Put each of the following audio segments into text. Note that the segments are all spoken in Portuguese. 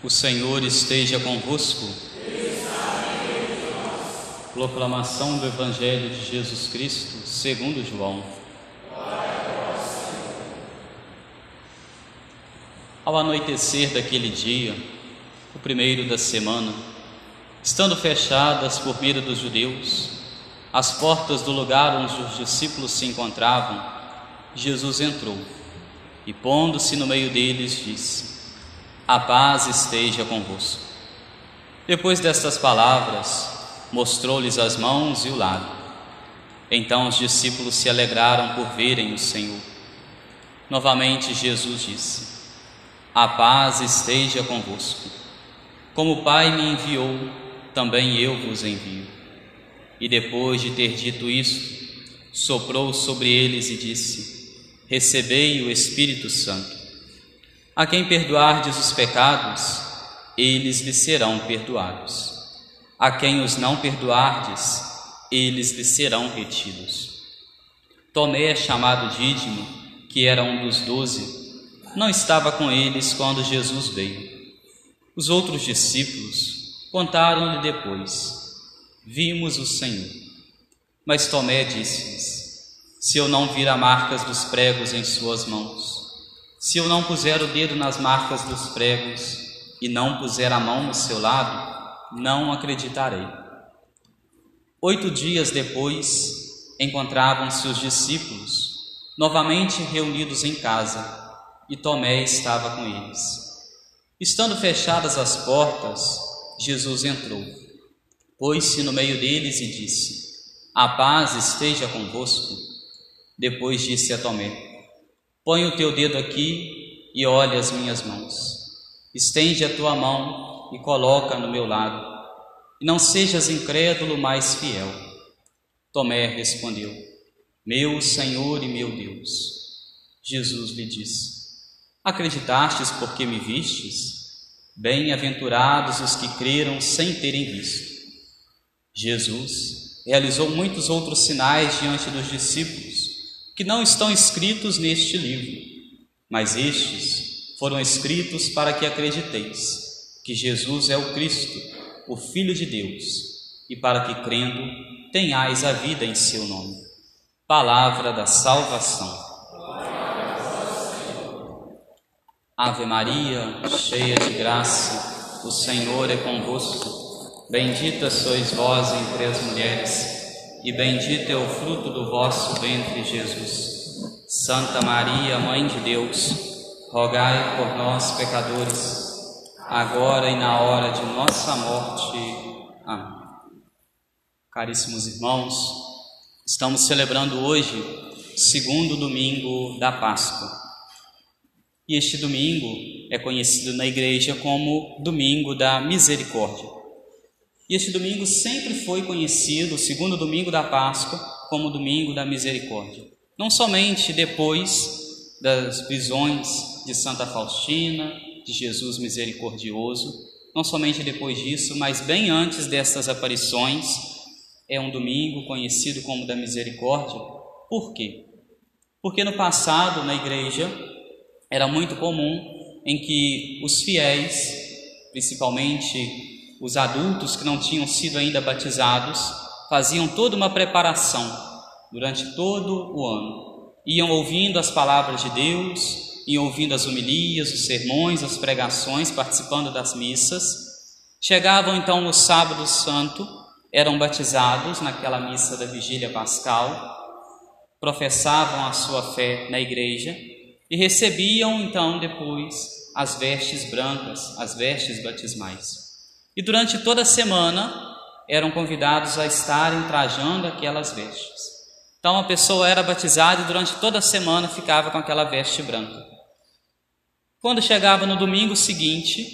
O Senhor esteja convosco. Proclamação do Evangelho de Jesus Cristo, segundo João. Ao anoitecer daquele dia, o primeiro da semana, estando fechadas por medo dos judeus, as portas do lugar onde os discípulos se encontravam, Jesus entrou e, pondo-se no meio deles, disse: a paz esteja convosco. Depois destas palavras, mostrou-lhes as mãos e o lado. Então os discípulos se alegraram por verem o Senhor. Novamente Jesus disse: A paz esteja convosco. Como o Pai me enviou, também eu vos envio. E depois de ter dito isto, soprou sobre eles e disse: Recebei o Espírito Santo. A quem perdoardes os pecados, eles lhe serão perdoados. A quem os não perdoardes, eles lhe serão retidos. Tomé, chamado Dídimo, que era um dos doze, não estava com eles quando Jesus veio. Os outros discípulos contaram-lhe depois: Vimos o Senhor. Mas Tomé disse-lhes: Se eu não vir as marcas dos pregos em suas mãos, se eu não puser o dedo nas marcas dos pregos e não puser a mão no seu lado, não acreditarei. Oito dias depois, encontravam-se os discípulos, novamente reunidos em casa, e Tomé estava com eles. Estando fechadas as portas, Jesus entrou, pôs-se no meio deles e disse: A paz esteja convosco. Depois disse a Tomé: Põe o teu dedo aqui e olha as minhas mãos. Estende a tua mão e coloca no meu lado. E não sejas incrédulo, mas fiel. Tomé respondeu: Meu Senhor e meu Deus. Jesus lhe disse: Acreditastes porque me vistes? Bem-aventurados os que creram sem terem visto. Jesus realizou muitos outros sinais diante dos discípulos que não estão escritos neste livro, mas estes foram escritos para que acrediteis que Jesus é o Cristo, o Filho de Deus, e para que, crendo, tenhais a vida em seu nome. Palavra da salvação. Ave Maria, cheia de graça, o Senhor é convosco. Bendita sois vós entre as mulheres e bendito é o fruto do vosso ventre, Jesus. Santa Maria, Mãe de Deus, rogai por nós, pecadores, agora e na hora de nossa morte. Amém. Caríssimos irmãos, estamos celebrando hoje o segundo domingo da Páscoa. E este domingo é conhecido na igreja como Domingo da Misericórdia. E este domingo sempre foi conhecido, o segundo domingo da Páscoa, como domingo da misericórdia. Não somente depois das prisões de Santa Faustina, de Jesus misericordioso, não somente depois disso, mas bem antes destas aparições, é um domingo conhecido como da misericórdia. Por quê? Porque no passado, na igreja, era muito comum em que os fiéis, principalmente os adultos que não tinham sido ainda batizados faziam toda uma preparação durante todo o ano. Iam ouvindo as palavras de Deus, iam ouvindo as homilias, os sermões, as pregações, participando das missas. Chegavam então no sábado santo, eram batizados naquela missa da vigília pascal, professavam a sua fé na igreja e recebiam então depois as vestes brancas, as vestes batismais. E durante toda a semana eram convidados a estarem trajando aquelas vestes. Então a pessoa era batizada e durante toda a semana ficava com aquela veste branca. Quando chegava no domingo seguinte,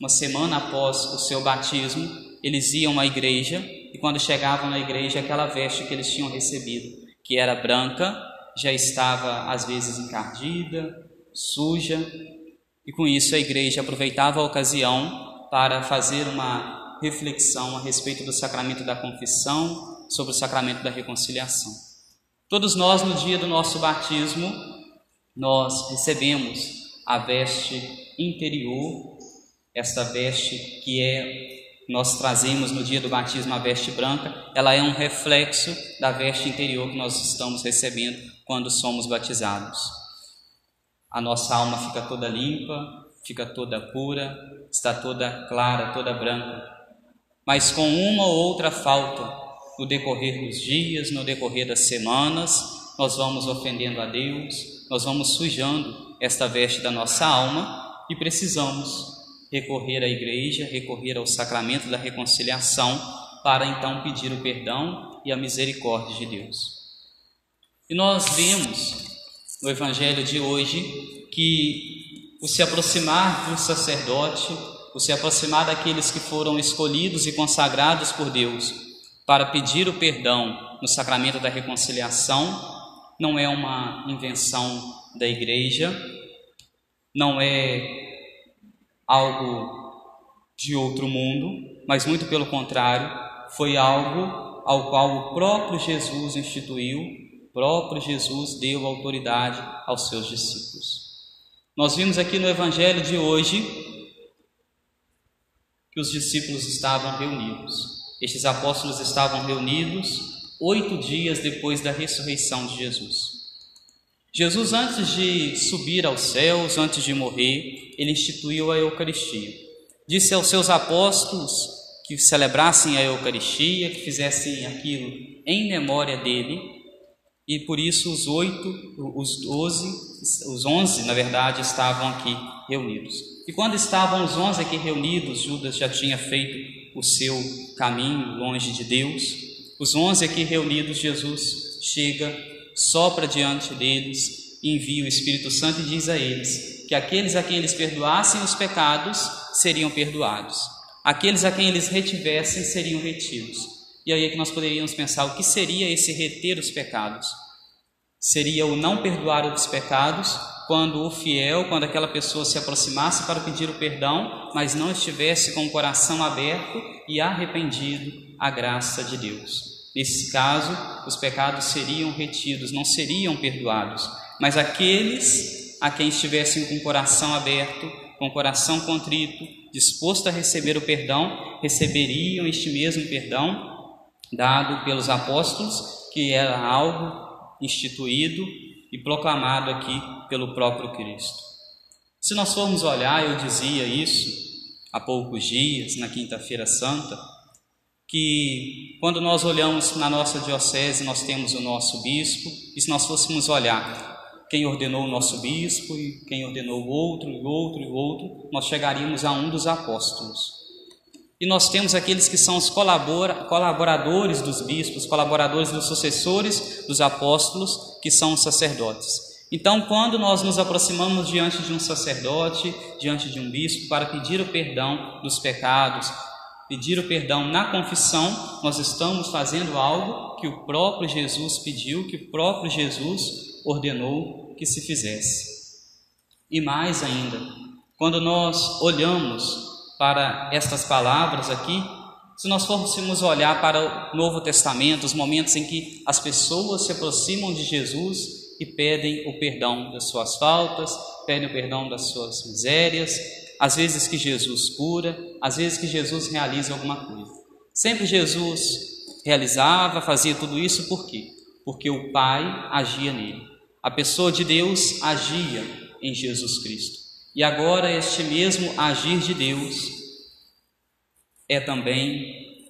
uma semana após o seu batismo, eles iam à igreja e quando chegavam na igreja, aquela veste que eles tinham recebido, que era branca, já estava às vezes encardida, suja, e com isso a igreja aproveitava a ocasião para fazer uma reflexão a respeito do sacramento da confissão, sobre o sacramento da reconciliação. Todos nós, no dia do nosso batismo, nós recebemos a veste interior esta veste que é nós trazemos no dia do batismo a veste branca, ela é um reflexo da veste interior que nós estamos recebendo quando somos batizados. A nossa alma fica toda limpa, fica toda pura, está toda clara, toda branca, mas com uma ou outra falta no decorrer dos dias, no decorrer das semanas, nós vamos ofendendo a Deus, nós vamos sujando esta veste da nossa alma e precisamos recorrer à igreja, recorrer ao sacramento da reconciliação, para então pedir o perdão e a misericórdia de Deus. E nós vemos no Evangelho de hoje que o se aproximar um sacerdote, o se aproximar daqueles que foram escolhidos e consagrados por Deus para pedir o perdão no sacramento da reconciliação, não é uma invenção da igreja, não é algo de outro mundo, mas muito pelo contrário, foi algo ao qual o próprio Jesus instituiu, o próprio Jesus deu autoridade aos seus discípulos. Nós vimos aqui no evangelho de hoje que os discípulos estavam reunidos. Estes apóstolos estavam reunidos oito dias depois da ressurreição de Jesus. Jesus, antes de subir aos céus, antes de morrer, ele instituiu a Eucaristia. Disse aos seus apóstolos que celebrassem a Eucaristia, que fizessem aquilo em memória dele, e por isso os oito, os doze, os onze, na verdade, estavam aqui reunidos. E quando estavam os onze aqui reunidos, Judas já tinha feito o seu caminho longe de Deus. Os onze aqui reunidos, Jesus chega sopra diante deles, envia o Espírito Santo e diz a eles que aqueles a quem eles perdoassem os pecados seriam perdoados, aqueles a quem eles retivessem seriam retidos. E aí é que nós poderíamos pensar o que seria esse reter os pecados? Seria o não perdoar os pecados quando o fiel, quando aquela pessoa se aproximasse para pedir o perdão, mas não estivesse com o coração aberto e arrependido à graça de Deus. Nesse caso, os pecados seriam retidos, não seriam perdoados, mas aqueles a quem estivessem com o coração aberto, com o coração contrito, disposto a receber o perdão, receberiam este mesmo perdão dado pelos apóstolos, que era algo instituído e proclamado aqui pelo próprio Cristo. Se nós formos olhar, eu dizia isso há poucos dias, na Quinta-feira Santa, que quando nós olhamos na nossa diocese, nós temos o nosso bispo, e se nós fôssemos olhar quem ordenou o nosso bispo e quem ordenou outro, e outro, e outro, nós chegaríamos a um dos apóstolos. E nós temos aqueles que são os colaboradores dos bispos, colaboradores dos sucessores dos apóstolos, que são os sacerdotes. Então, quando nós nos aproximamos diante de um sacerdote, diante de um bispo, para pedir o perdão dos pecados, pedir o perdão na confissão, nós estamos fazendo algo que o próprio Jesus pediu, que o próprio Jesus ordenou que se fizesse. E mais ainda, quando nós olhamos para estas palavras aqui, se nós fôssemos olhar para o Novo Testamento, os momentos em que as pessoas se aproximam de Jesus e pedem o perdão das suas faltas, pedem o perdão das suas misérias, às vezes que Jesus cura, às vezes que Jesus realiza alguma coisa. Sempre Jesus realizava, fazia tudo isso por quê? Porque o Pai agia nele. A pessoa de Deus agia em Jesus Cristo. E agora este mesmo agir de Deus é também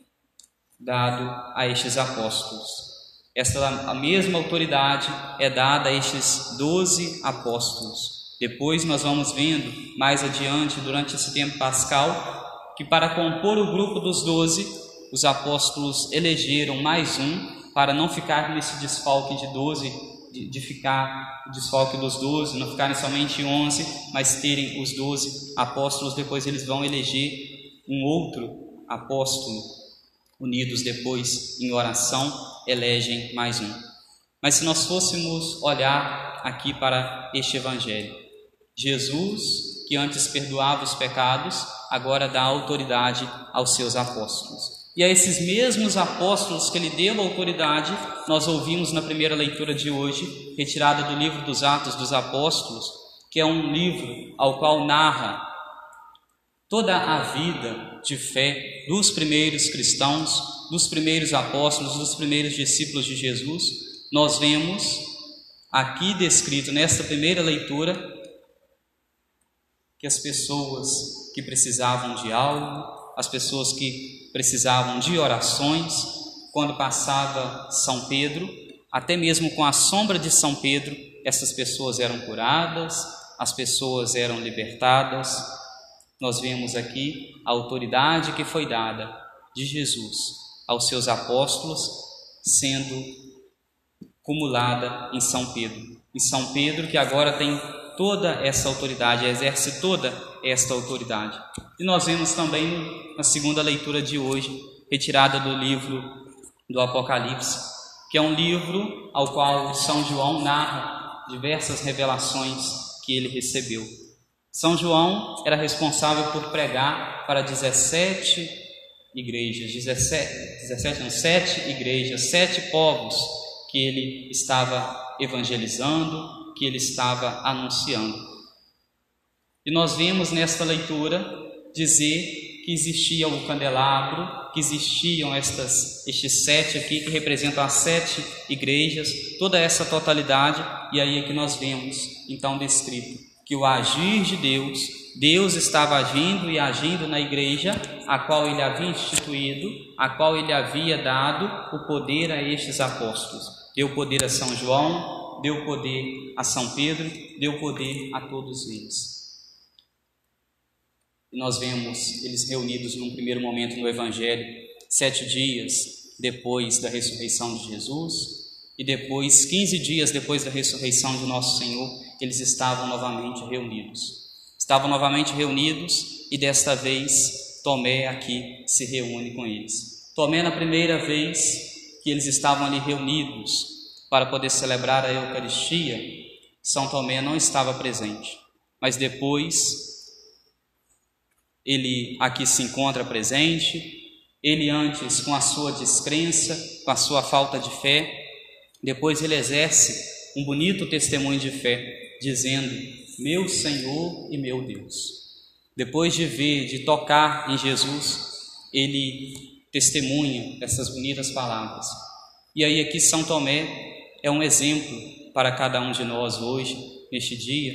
dado a estes apóstolos. Esta a mesma autoridade é dada a estes doze apóstolos. Depois nós vamos vendo mais adiante, durante esse tempo pascal, que para compor o grupo dos doze, os apóstolos elegeram mais um, para não ficar nesse desfalque de doze, de, de, ficar o desfalque dos doze, não ficarem somente onze, mas terem os doze apóstolos, depois eles vão eleger um outro apóstolo, unidos depois em oração, elegem mais um. Mas se nós fôssemos olhar aqui para este evangelho, Jesus, que antes perdoava os pecados, agora dá autoridade aos seus apóstolos. E a esses mesmos apóstolos que ele deu autoridade, nós ouvimos na primeira leitura de hoje, retirada do livro dos Atos dos Apóstolos, que é um livro ao qual narra toda a vida de fé dos primeiros cristãos, dos primeiros apóstolos, dos primeiros discípulos de Jesus, nós vemos aqui descrito nesta primeira leitura que as pessoas que precisavam de algo, as pessoas que precisavam de orações, quando passava São Pedro, até mesmo com a sombra de São Pedro, essas pessoas eram curadas, as pessoas eram libertadas. Nós vemos aqui a autoridade que foi dada de Jesus aos seus apóstolos sendo cumulada em São Pedro. E São Pedro que agora tem toda essa autoridade, exerce toda esta autoridade. E nós vemos também na segunda leitura de hoje, retirada do livro do Apocalipse, que é um livro ao qual São João narra diversas revelações que ele recebeu. São João era responsável por pregar para 17 igrejas, 17, 17 não, 7 igrejas, sete povos que ele estava evangelizando, que ele estava anunciando. E nós vemos nesta leitura dizer que existia o candelabro, que existiam estas, estes sete aqui que representam as sete igrejas, toda essa totalidade, e aí é que nós vemos então descrito que o agir de Deus, Deus estava agindo e agindo na igreja, a qual ele havia instituído, a qual ele havia dado o poder a estes apóstolos. Deu poder a São João, deu poder a São Pedro, deu poder a todos eles. E nós vemos eles reunidos num primeiro momento no Evangelho, sete dias depois da ressurreição de Jesus, e depois, quinze dias depois da ressurreição de nosso Senhor, eles estavam novamente reunidos. Estavam novamente reunidos e desta vez Tomé aqui se reúne com eles. Tomé, na primeira vez que eles estavam ali reunidos, para poder celebrar a Eucaristia, São Tomé não estava presente, mas depois ele aqui se encontra presente. Ele antes com a sua descrença, com a sua falta de fé, depois ele exerce um bonito testemunho de fé, dizendo: Meu Senhor e meu Deus. Depois de ver, de tocar em Jesus, ele testemunha essas bonitas palavras. E aí aqui São Tomé é um exemplo para cada um de nós hoje, neste dia,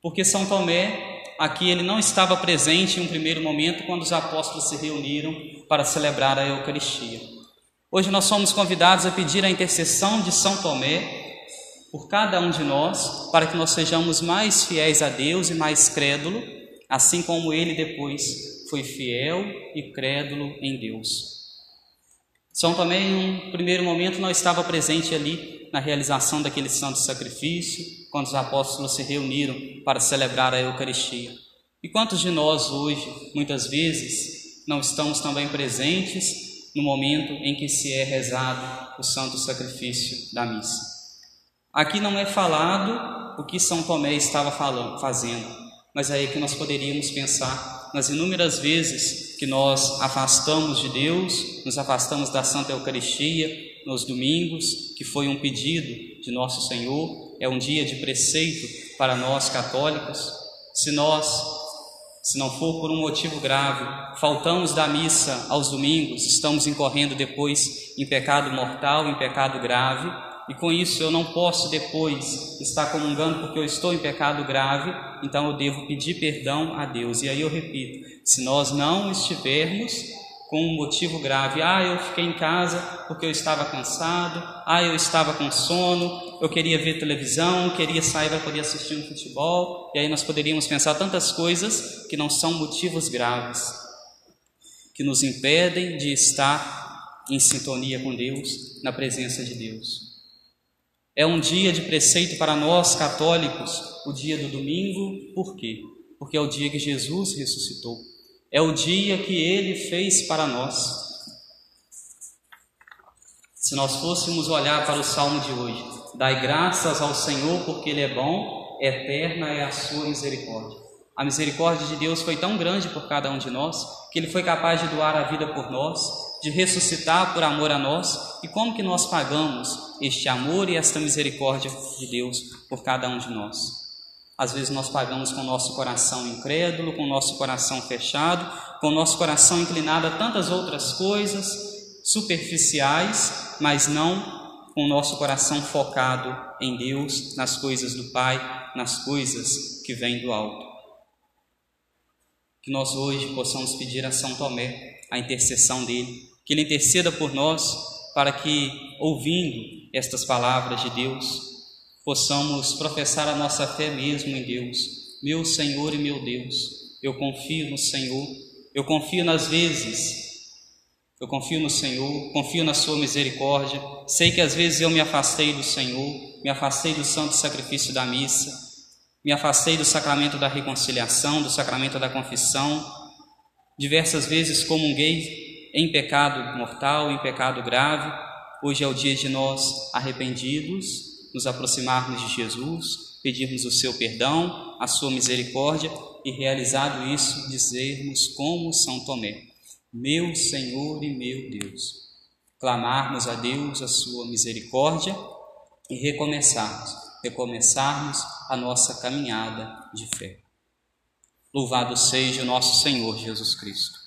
porque São Tomé, aqui ele não estava presente em um primeiro momento quando os apóstolos se reuniram para celebrar a Eucaristia. Hoje nós somos convidados a pedir a intercessão de São Tomé por cada um de nós, para que nós sejamos mais fiéis a Deus e mais crédulo, assim como ele depois foi fiel e crédulo em Deus. São Tomé, em um primeiro momento, não estava presente ali na realização daquele santo sacrifício, quando os apóstolos se reuniram para celebrar a Eucaristia. E quantos de nós hoje, muitas vezes, não estamos também presentes no momento em que se é rezado o santo sacrifício da missa? Aqui não é falado o que São Tomé estava falando, fazendo, mas é aí que nós poderíamos pensar nas inúmeras vezes que nós afastamos de Deus, nos afastamos da Santa Eucaristia, nos domingos, que foi um pedido de nosso Senhor, é um dia de preceito para nós católicos. Se nós, se não for por um motivo grave, faltamos da missa aos domingos, estamos incorrendo depois em pecado mortal, em pecado grave, e com isso eu não posso depois estar comungando porque eu estou em pecado grave, então eu devo pedir perdão a Deus. E aí eu repito: se nós não estivermos com um motivo grave. Ah, eu fiquei em casa porque eu estava cansado. Ah, eu estava com sono. Eu queria ver televisão, queria sair para poder assistir um futebol. E aí nós poderíamos pensar tantas coisas que não são motivos graves, que nos impedem de estar em sintonia com Deus, na presença de Deus. É um dia de preceito para nós católicos, o dia do domingo, por quê? Porque é o dia que Jesus ressuscitou é o dia que ele fez para nós. Se nós fôssemos olhar para o salmo de hoje, dai graças ao Senhor porque Ele é bom, eterna é a sua misericórdia. A misericórdia de Deus foi tão grande por cada um de nós que Ele foi capaz de doar a vida por nós, de ressuscitar por amor a nós. E como que nós pagamos este amor e esta misericórdia de Deus por cada um de nós? Às vezes nós pagamos com o nosso coração incrédulo, com o nosso coração fechado, com o nosso coração inclinado a tantas outras coisas superficiais, mas não com o nosso coração focado em Deus, nas coisas do Pai, nas coisas que vêm do alto. Que nós hoje possamos pedir a São Tomé a intercessão dele, que ele interceda por nós para que, ouvindo estas palavras de Deus, possamos professar a nossa fé mesmo em Deus. Meu Senhor e meu Deus, eu confio no Senhor, eu confio nas vezes eu confio no Senhor, confio na Sua misericórdia. Sei que às vezes eu me afastei do Senhor, me afastei do santo sacrifício da missa, me afastei do sacramento da reconciliação, do sacramento da confissão. Diversas vezes comunguei em pecado mortal, em pecado grave. Hoje é o dia de nós arrependidos, nos aproximarmos de Jesus, pedirmos o seu perdão, a sua misericórdia e, realizado isso, dizermos como São Tomé meu Senhor e meu Deus. Clamarmos a Deus a sua misericórdia e recomeçarmos, recomeçarmos a nossa caminhada de fé. Louvado seja o nosso Senhor Jesus Cristo.